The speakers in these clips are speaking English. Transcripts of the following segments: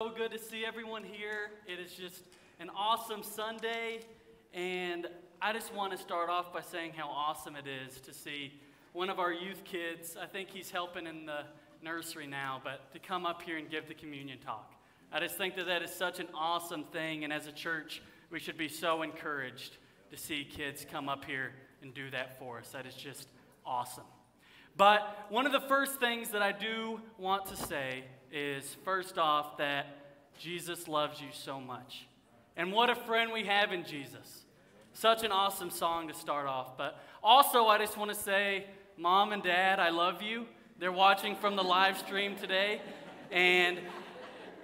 So good to see everyone here. It is just an awesome Sunday, and I just want to start off by saying how awesome it is to see one of our youth kids. I think he's helping in the nursery now, but to come up here and give the communion talk. I just think that that is such an awesome thing, and as a church, we should be so encouraged to see kids come up here and do that for us. That is just awesome. But one of the first things that I do want to say is first off, that Jesus loves you so much. And what a friend we have in Jesus. Such an awesome song to start off. But also, I just want to say, Mom and Dad, I love you. They're watching from the live stream today. And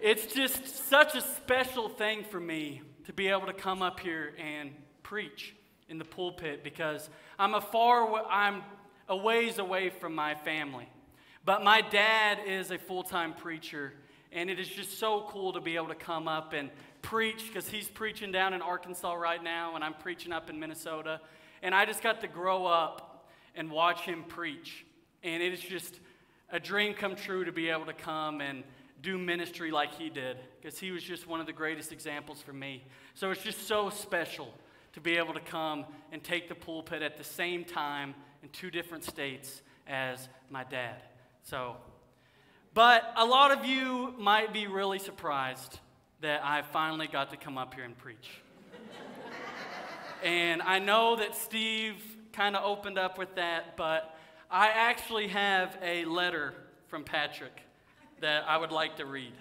it's just such a special thing for me to be able to come up here and preach in the pulpit because I'm a far I'm a ways away from my family. But my dad is a full time preacher, and it is just so cool to be able to come up and preach because he's preaching down in Arkansas right now, and I'm preaching up in Minnesota. And I just got to grow up and watch him preach. And it is just a dream come true to be able to come and do ministry like he did because he was just one of the greatest examples for me. So it's just so special to be able to come and take the pulpit at the same time in two different states as my dad. So, but a lot of you might be really surprised that I finally got to come up here and preach. and I know that Steve kind of opened up with that, but I actually have a letter from Patrick that I would like to read.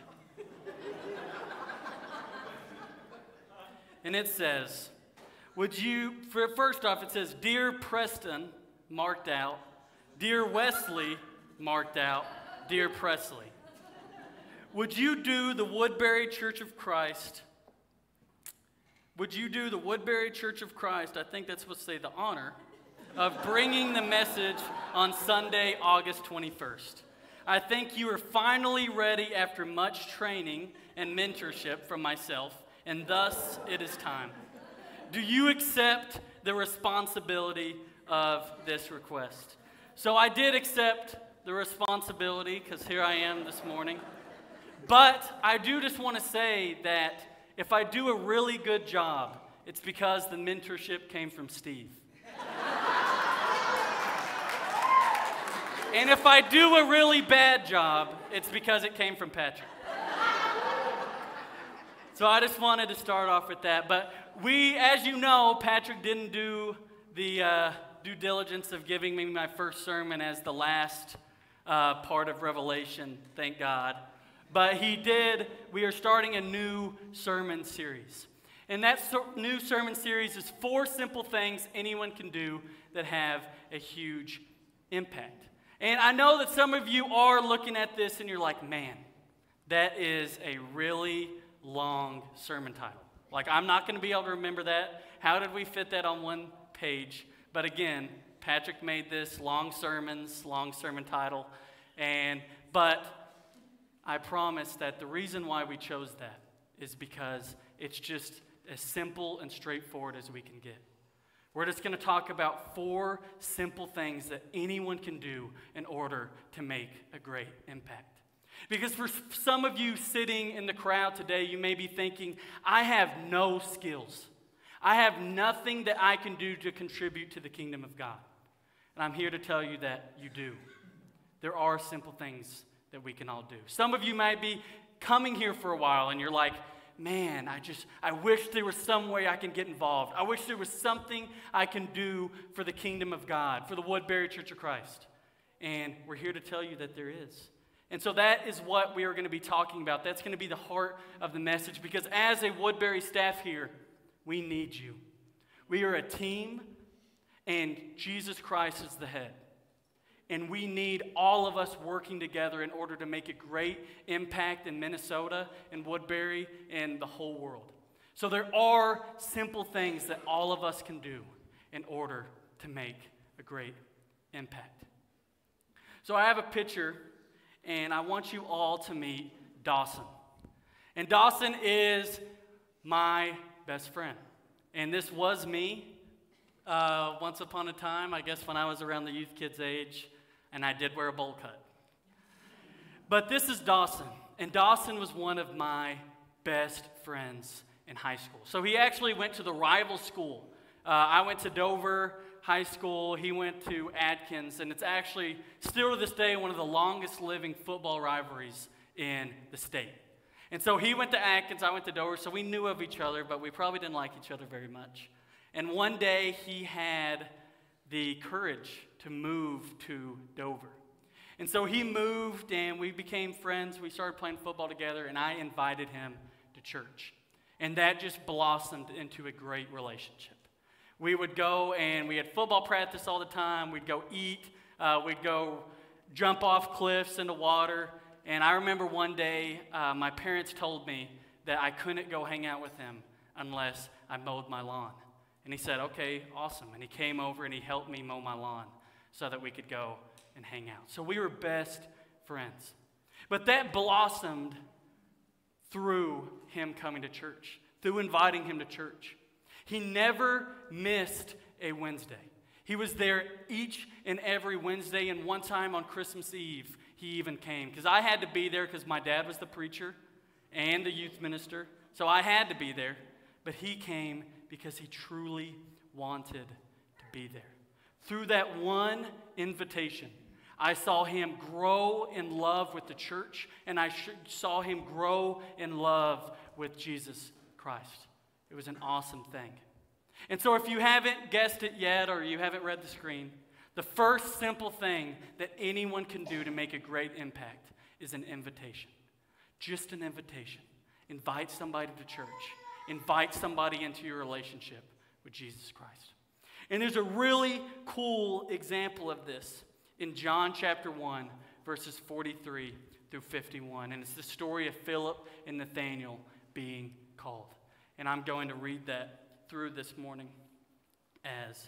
and it says, Would you, first off, it says, Dear Preston, marked out, Dear Wesley, marked out, Dear Presley. Would you do the Woodbury Church of Christ? Would you do the Woodbury Church of Christ? I think that's what say the honor of bringing the message on Sunday, August 21st. I think you are finally ready after much training and mentorship from myself, and thus it is time. Do you accept the responsibility of this request? So I did accept the responsibility because here I am this morning. But I do just want to say that if I do a really good job, it's because the mentorship came from Steve. and if I do a really bad job, it's because it came from Patrick. so I just wanted to start off with that. But we, as you know, Patrick didn't do the uh, due diligence of giving me my first sermon as the last uh, part of Revelation, thank God. But he did, we are starting a new sermon series. And that new sermon series is four simple things anyone can do that have a huge impact. And I know that some of you are looking at this and you're like, man, that is a really long sermon title. Like, I'm not going to be able to remember that. How did we fit that on one page? But again, Patrick made this long sermons, long sermon title. And, but I promise that the reason why we chose that is because it's just as simple and straightforward as we can get. We're just going to talk about four simple things that anyone can do in order to make a great impact. Because for some of you sitting in the crowd today, you may be thinking, I have no skills. I have nothing that I can do to contribute to the kingdom of God. And I'm here to tell you that you do. There are simple things that we can all do. Some of you might be coming here for a while and you're like, man, I just, I wish there was some way I can get involved. I wish there was something I can do for the kingdom of God, for the Woodbury Church of Christ. And we're here to tell you that there is. And so that is what we are going to be talking about. That's going to be the heart of the message because as a Woodbury staff here, we need you. We are a team and Jesus Christ is the head. And we need all of us working together in order to make a great impact in Minnesota and Woodbury and the whole world. So there are simple things that all of us can do in order to make a great impact. So I have a picture, and I want you all to meet Dawson. And Dawson is my best friend. And this was me uh, once upon a time, I guess when I was around the youth kids' age, and I did wear a bowl cut. But this is Dawson. And Dawson was one of my best friends in high school. So he actually went to the rival school. Uh, I went to Dover High School, he went to Atkins, and it's actually still to this day one of the longest living football rivalries in the state. And so he went to Atkins, I went to Dover, so we knew of each other, but we probably didn't like each other very much. And one day he had the courage to move to Dover. And so he moved and we became friends. We started playing football together, and I invited him to church. And that just blossomed into a great relationship. We would go and we had football practice all the time. We'd go eat. Uh, we'd go jump off cliffs into water. And I remember one day uh, my parents told me that I couldn't go hang out with him unless I mowed my lawn. And he said, okay, awesome. And he came over and he helped me mow my lawn so that we could go and hang out. So we were best friends. But that blossomed through him coming to church, through inviting him to church. He never missed a Wednesday. He was there each and every Wednesday, and one time on Christmas Eve, he even came. Because I had to be there because my dad was the preacher and the youth minister, so I had to be there. But he came because he truly wanted to be there. Through that one invitation, I saw him grow in love with the church, and I saw him grow in love with Jesus Christ. It was an awesome thing. And so, if you haven't guessed it yet or you haven't read the screen, the first simple thing that anyone can do to make a great impact is an invitation. Just an invitation. Invite somebody to church, invite somebody into your relationship with Jesus Christ. And there's a really cool example of this in John chapter 1, verses 43 through 51. And it's the story of Philip and Nathanael being called. And I'm going to read that through this morning as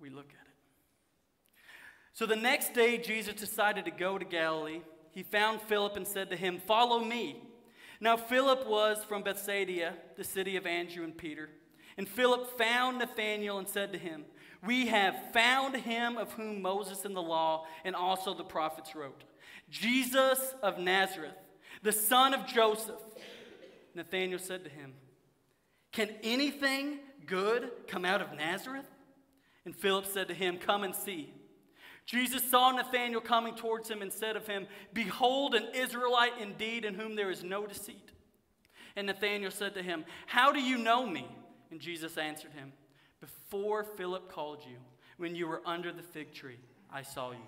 we look at it. So the next day, Jesus decided to go to Galilee. He found Philip and said to him, Follow me. Now, Philip was from Bethsaida, the city of Andrew and Peter. And Philip found Nathanael and said to him, We have found him of whom Moses in the law and also the prophets wrote, Jesus of Nazareth, the son of Joseph. Nathanael said to him, Can anything good come out of Nazareth? And Philip said to him, Come and see. Jesus saw Nathanael coming towards him and said of him, Behold, an Israelite indeed, in whom there is no deceit. And Nathanael said to him, How do you know me? And Jesus answered him, Before Philip called you, when you were under the fig tree, I saw you.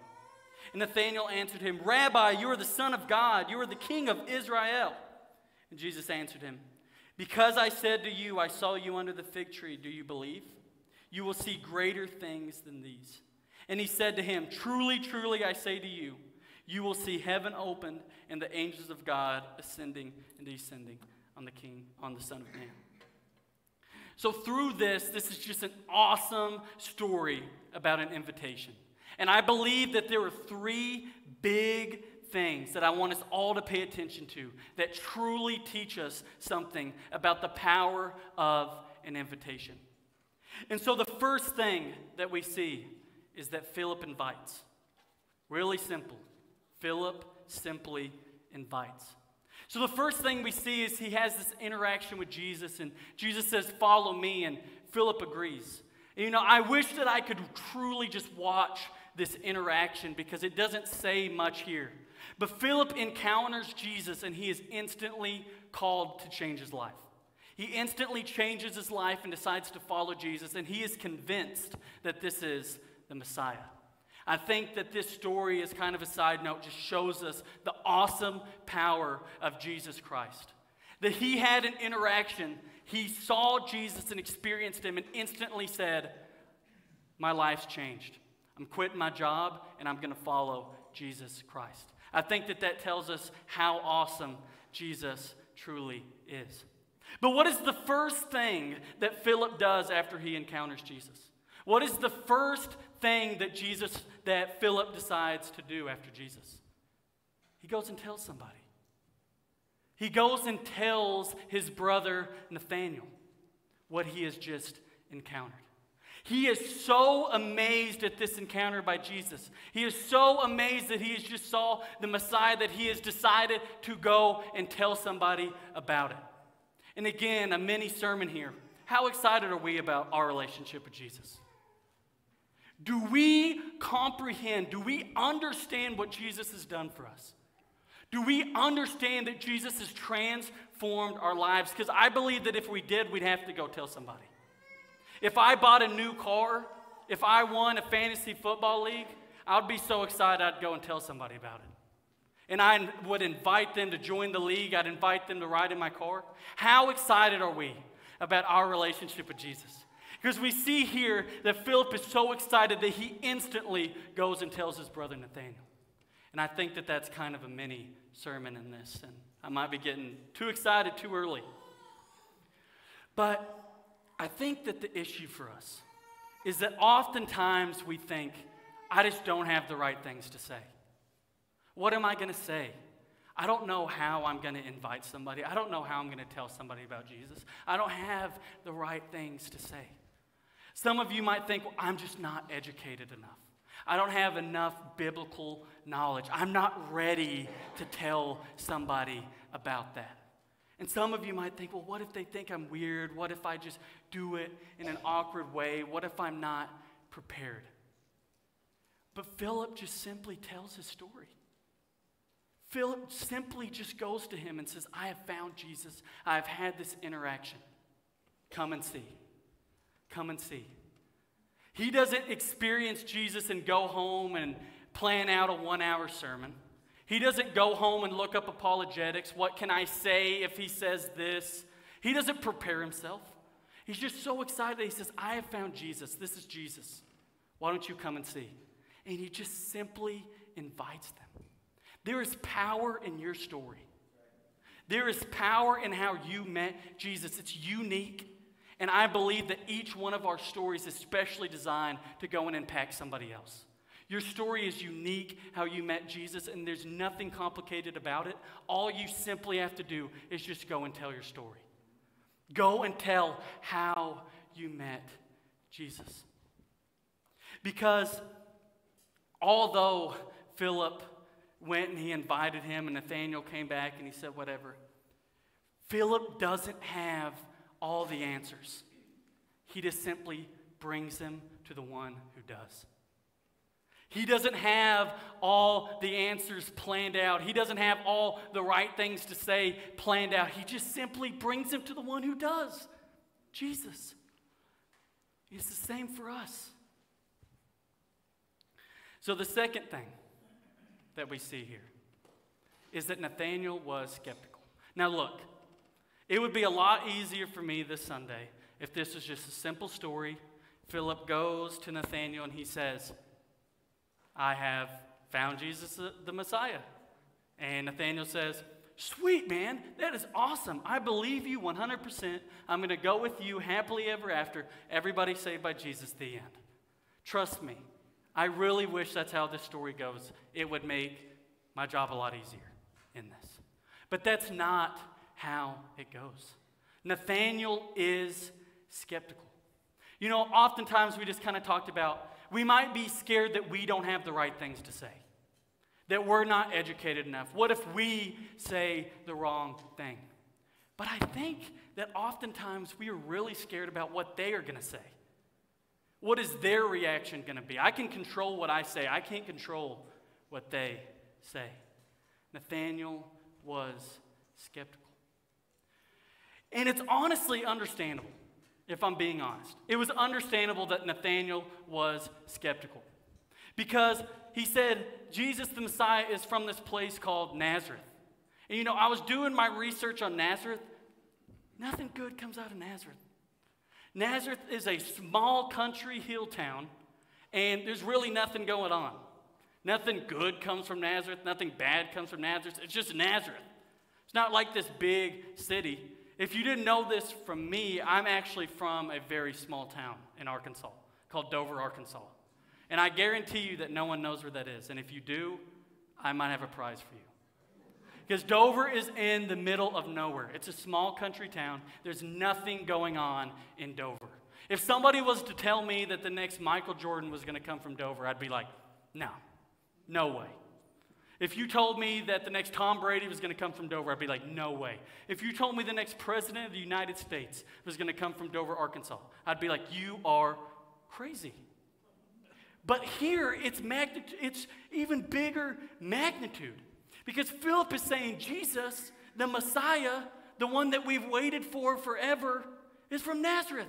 And Nathanael answered him, Rabbi, you are the Son of God, you are the King of Israel. And Jesus answered him, Because I said to you, I saw you under the fig tree, do you believe? You will see greater things than these. And he said to him, Truly, truly, I say to you, you will see heaven opened and the angels of God ascending and descending on the King, on the Son of Man. So, through this, this is just an awesome story about an invitation. And I believe that there are three big things that I want us all to pay attention to that truly teach us something about the power of an invitation. And so, the first thing that we see is that Philip invites. Really simple. Philip simply invites. So the first thing we see is he has this interaction with Jesus, and Jesus says, Follow me, and Philip agrees. And, you know, I wish that I could truly just watch this interaction because it doesn't say much here. But Philip encounters Jesus, and he is instantly called to change his life. He instantly changes his life and decides to follow Jesus, and he is convinced that this is the Messiah. I think that this story, is kind of a side note, just shows us the awesome power of Jesus Christ. That he had an interaction, he saw Jesus and experienced him, and instantly said, My life's changed. I'm quitting my job and I'm going to follow Jesus Christ. I think that that tells us how awesome Jesus truly is. But what is the first thing that Philip does after he encounters Jesus? What is the first thing that Jesus, that Philip decides to do after Jesus? He goes and tells somebody. He goes and tells his brother Nathanael what he has just encountered. He is so amazed at this encounter by Jesus. He is so amazed that he has just saw the Messiah that he has decided to go and tell somebody about it. And again, a mini sermon here. How excited are we about our relationship with Jesus? Do we comprehend? Do we understand what Jesus has done for us? Do we understand that Jesus has transformed our lives? Because I believe that if we did, we'd have to go tell somebody. If I bought a new car, if I won a fantasy football league, I'd be so excited I'd go and tell somebody about it. And I would invite them to join the league, I'd invite them to ride in my car. How excited are we about our relationship with Jesus? Because we see here that Philip is so excited that he instantly goes and tells his brother Nathaniel. And I think that that's kind of a mini sermon in this, and I might be getting too excited too early. But I think that the issue for us is that oftentimes we think, I just don't have the right things to say. What am I going to say? I don't know how I'm going to invite somebody. I don't know how I'm going to tell somebody about Jesus. I don't have the right things to say. Some of you might think, well, I'm just not educated enough. I don't have enough biblical knowledge. I'm not ready to tell somebody about that. And some of you might think, well, what if they think I'm weird? What if I just do it in an awkward way? What if I'm not prepared? But Philip just simply tells his story. Philip simply just goes to him and says, I have found Jesus. I have had this interaction. Come and see. Come and see. He doesn't experience Jesus and go home and plan out a one hour sermon. He doesn't go home and look up apologetics. What can I say if he says this? He doesn't prepare himself. He's just so excited. He says, I have found Jesus. This is Jesus. Why don't you come and see? And he just simply invites them. There is power in your story. There is power in how you met Jesus. It's unique. And I believe that each one of our stories is specially designed to go and impact somebody else. Your story is unique, how you met Jesus, and there's nothing complicated about it. All you simply have to do is just go and tell your story. Go and tell how you met Jesus. Because although Philip went and he invited him, and Nathaniel came back and he said, whatever, Philip doesn't have all the answers. He just simply brings them to the one who does. He doesn't have all the answers planned out. He doesn't have all the right things to say planned out. He just simply brings them to the one who does Jesus. It's the same for us. So, the second thing that we see here is that Nathaniel was skeptical. Now, look, it would be a lot easier for me this Sunday if this was just a simple story. Philip goes to Nathaniel and he says, I have found Jesus the Messiah. And Nathaniel says, Sweet, man, that is awesome. I believe you 100%. I'm going to go with you happily ever after. Everybody saved by Jesus, the end. Trust me, I really wish that's how this story goes. It would make my job a lot easier in this. But that's not how it goes. Nathaniel is skeptical. You know, oftentimes we just kind of talked about we might be scared that we don't have the right things to say, that we're not educated enough. What if we say the wrong thing? But I think that oftentimes we are really scared about what they are going to say. What is their reaction going to be? I can control what I say, I can't control what they say. Nathaniel was skeptical. And it's honestly understandable if I'm being honest. It was understandable that Nathanael was skeptical because he said, Jesus the Messiah is from this place called Nazareth. And you know, I was doing my research on Nazareth. Nothing good comes out of Nazareth. Nazareth is a small country hill town, and there's really nothing going on. Nothing good comes from Nazareth, nothing bad comes from Nazareth. It's just Nazareth. It's not like this big city. If you didn't know this from me, I'm actually from a very small town in Arkansas called Dover, Arkansas. And I guarantee you that no one knows where that is. And if you do, I might have a prize for you. Because Dover is in the middle of nowhere. It's a small country town. There's nothing going on in Dover. If somebody was to tell me that the next Michael Jordan was going to come from Dover, I'd be like, no, no way. If you told me that the next Tom Brady was going to come from Dover, I'd be like, no way. If you told me the next president of the United States was going to come from Dover, Arkansas, I'd be like, you are crazy. But here, it's, magnitude, it's even bigger magnitude. Because Philip is saying, Jesus, the Messiah, the one that we've waited for forever, is from Nazareth.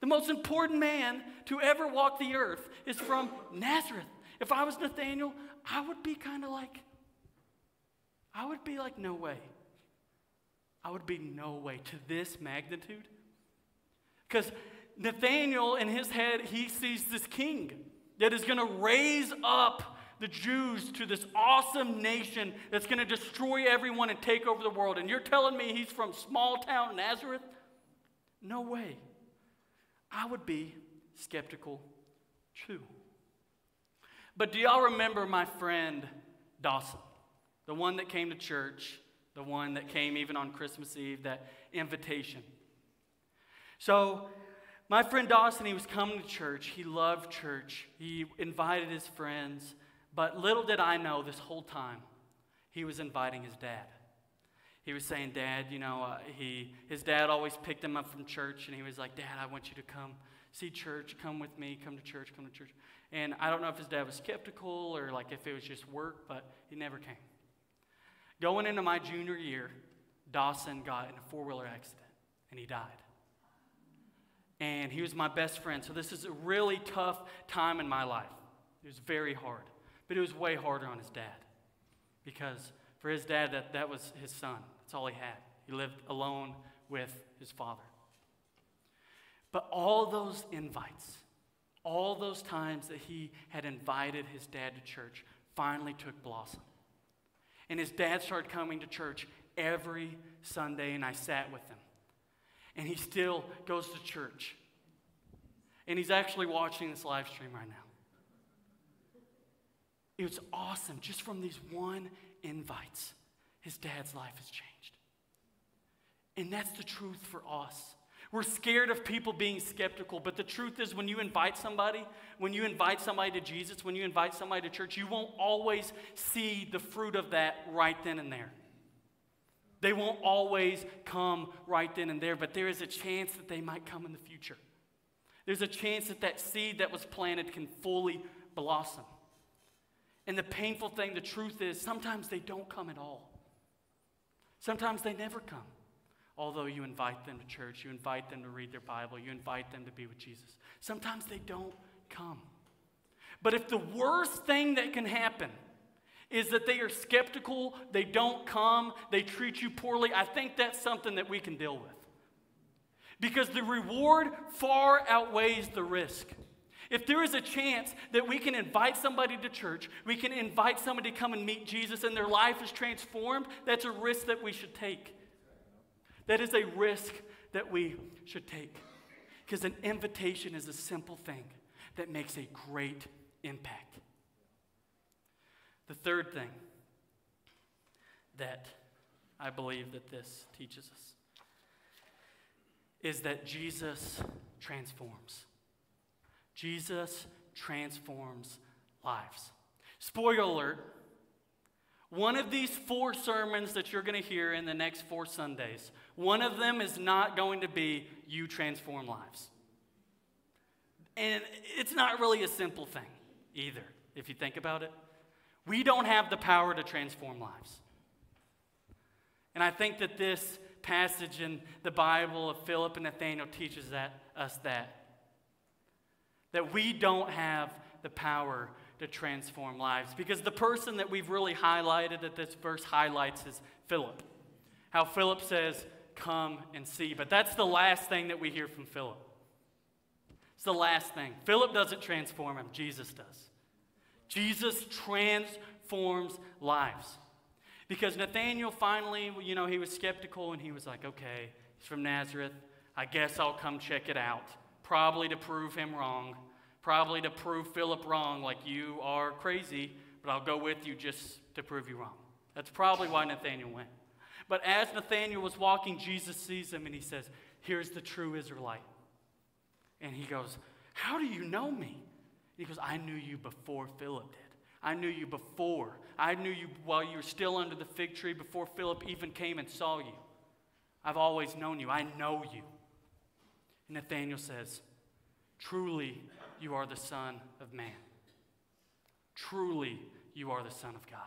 The most important man to ever walk the earth is from Nazareth. If I was Nathaniel, I would be kind of like, I would be like, no way. I would be no way to this magnitude. Because Nathaniel, in his head, he sees this king that is going to raise up the Jews to this awesome nation that's going to destroy everyone and take over the world. And you're telling me he's from small town Nazareth? No way. I would be skeptical too. But do y'all remember my friend Dawson? The one that came to church, the one that came even on Christmas Eve, that invitation. So, my friend Dawson, he was coming to church. He loved church. He invited his friends. But little did I know this whole time, he was inviting his dad. He was saying, Dad, you know, uh, he, his dad always picked him up from church, and he was like, Dad, I want you to come see church, come with me, come to church, come to church. And I don't know if his dad was skeptical or like if it was just work, but he never came. Going into my junior year, Dawson got in a four wheeler accident and he died. And he was my best friend. So this is a really tough time in my life. It was very hard. But it was way harder on his dad because for his dad, that, that was his son. That's all he had. He lived alone with his father. But all those invites, all those times that he had invited his dad to church, finally took blossom. And his dad started coming to church every Sunday, and I sat with him. And he still goes to church. And he's actually watching this live stream right now. It was awesome. Just from these one invites, his dad's life has changed. And that's the truth for us. We're scared of people being skeptical, but the truth is, when you invite somebody, when you invite somebody to Jesus, when you invite somebody to church, you won't always see the fruit of that right then and there. They won't always come right then and there, but there is a chance that they might come in the future. There's a chance that that seed that was planted can fully blossom. And the painful thing, the truth is, sometimes they don't come at all. Sometimes they never come. Although you invite them to church, you invite them to read their Bible, you invite them to be with Jesus. Sometimes they don't come. But if the worst thing that can happen is that they are skeptical, they don't come, they treat you poorly, I think that's something that we can deal with. Because the reward far outweighs the risk. If there is a chance that we can invite somebody to church, we can invite somebody to come and meet Jesus and their life is transformed, that's a risk that we should take. That is a risk that we should take. Because an invitation is a simple thing that makes a great impact. The third thing that I believe that this teaches us is that Jesus transforms. Jesus transforms lives. Spoiler alert one of these four sermons that you're going to hear in the next four Sundays, one of them is not going to be you transform lives. And it's not really a simple thing either, if you think about it. We don't have the power to transform lives. And I think that this passage in the Bible of Philip and Nathaniel teaches that, us that. That we don't have the power to transform lives. Because the person that we've really highlighted that this verse highlights is Philip. How Philip says, Come and see. But that's the last thing that we hear from Philip. It's the last thing. Philip doesn't transform him, Jesus does. Jesus transforms lives. Because Nathaniel finally, you know, he was skeptical and he was like, okay, he's from Nazareth. I guess I'll come check it out. Probably to prove him wrong probably to prove Philip wrong, like you are crazy, but I'll go with you just to prove you wrong. That's probably why Nathaniel went. But as Nathaniel was walking, Jesus sees him and he says, Here's the true Israelite. And he goes, How do you know me? He goes, I knew you before Philip did. I knew you before. I knew you while you were still under the fig tree before Philip even came and saw you. I've always known you. I know you. And Nathanael says, Truly, you are the Son of Man. Truly, you are the Son of God.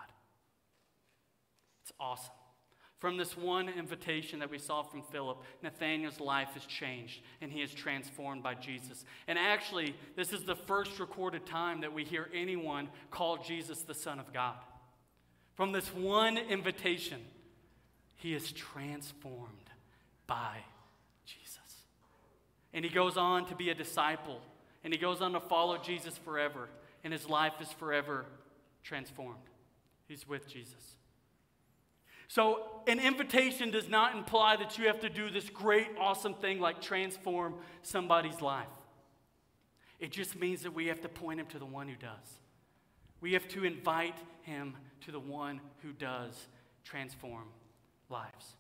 It's awesome. From this one invitation that we saw from Philip, Nathanael's life is changed and he is transformed by Jesus. And actually, this is the first recorded time that we hear anyone call Jesus the Son of God. From this one invitation, he is transformed by Jesus. And he goes on to be a disciple and he goes on to follow Jesus forever, and his life is forever transformed. He's with Jesus. So, an invitation does not imply that you have to do this great, awesome thing like transform somebody's life. It just means that we have to point him to the one who does. We have to invite him to the one who does transform lives.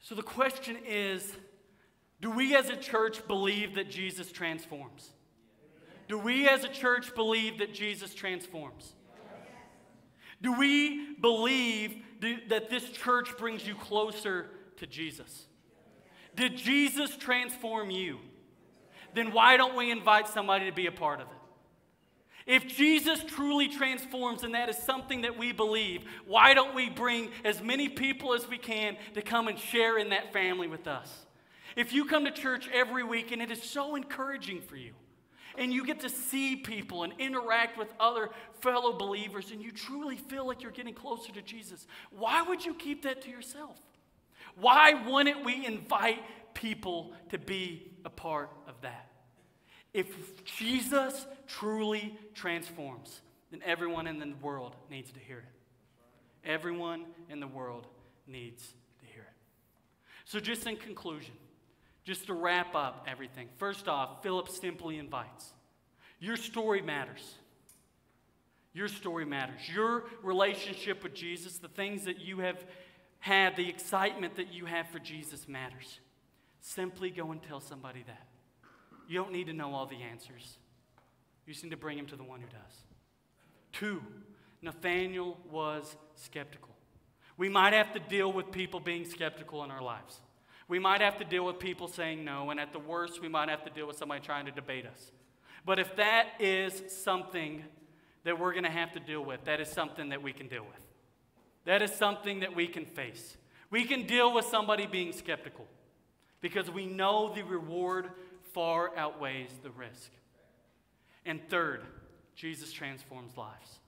So, the question is do we as a church believe that Jesus transforms? Do we as a church believe that Jesus transforms? Do we believe that this church brings you closer to Jesus? Did Jesus transform you? Then why don't we invite somebody to be a part of it? If Jesus truly transforms and that is something that we believe, why don't we bring as many people as we can to come and share in that family with us? If you come to church every week and it is so encouraging for you, and you get to see people and interact with other fellow believers, and you truly feel like you're getting closer to Jesus, why would you keep that to yourself? Why wouldn't we invite people to be a part of that? If Jesus truly transforms, then everyone in the world needs to hear it. Everyone in the world needs to hear it. So, just in conclusion, just to wrap up everything, first off, Philip simply invites. Your story matters. Your story matters. Your relationship with Jesus, the things that you have had, the excitement that you have for Jesus matters. Simply go and tell somebody that. You don't need to know all the answers. You just need to bring him to the one who does. Two, Nathanael was skeptical. We might have to deal with people being skeptical in our lives. We might have to deal with people saying no, and at the worst, we might have to deal with somebody trying to debate us. But if that is something that we're going to have to deal with, that is something that we can deal with. That is something that we can face. We can deal with somebody being skeptical because we know the reward far outweighs the risk. And third, Jesus transforms lives.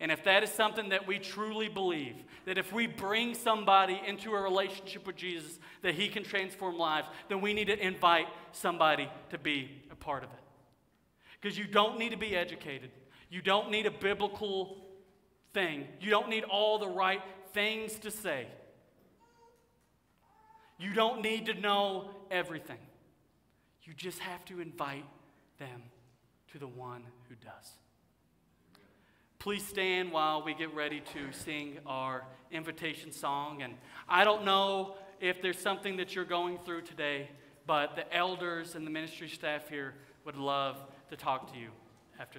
And if that is something that we truly believe, that if we bring somebody into a relationship with Jesus, that he can transform lives, then we need to invite somebody to be a part of it. Because you don't need to be educated, you don't need a biblical thing, you don't need all the right things to say. You don't need to know everything. You just have to invite them to the one who does. Please stand while we get ready to sing our invitation song. And I don't know if there's something that you're going through today, but the elders and the ministry staff here would love to talk to you after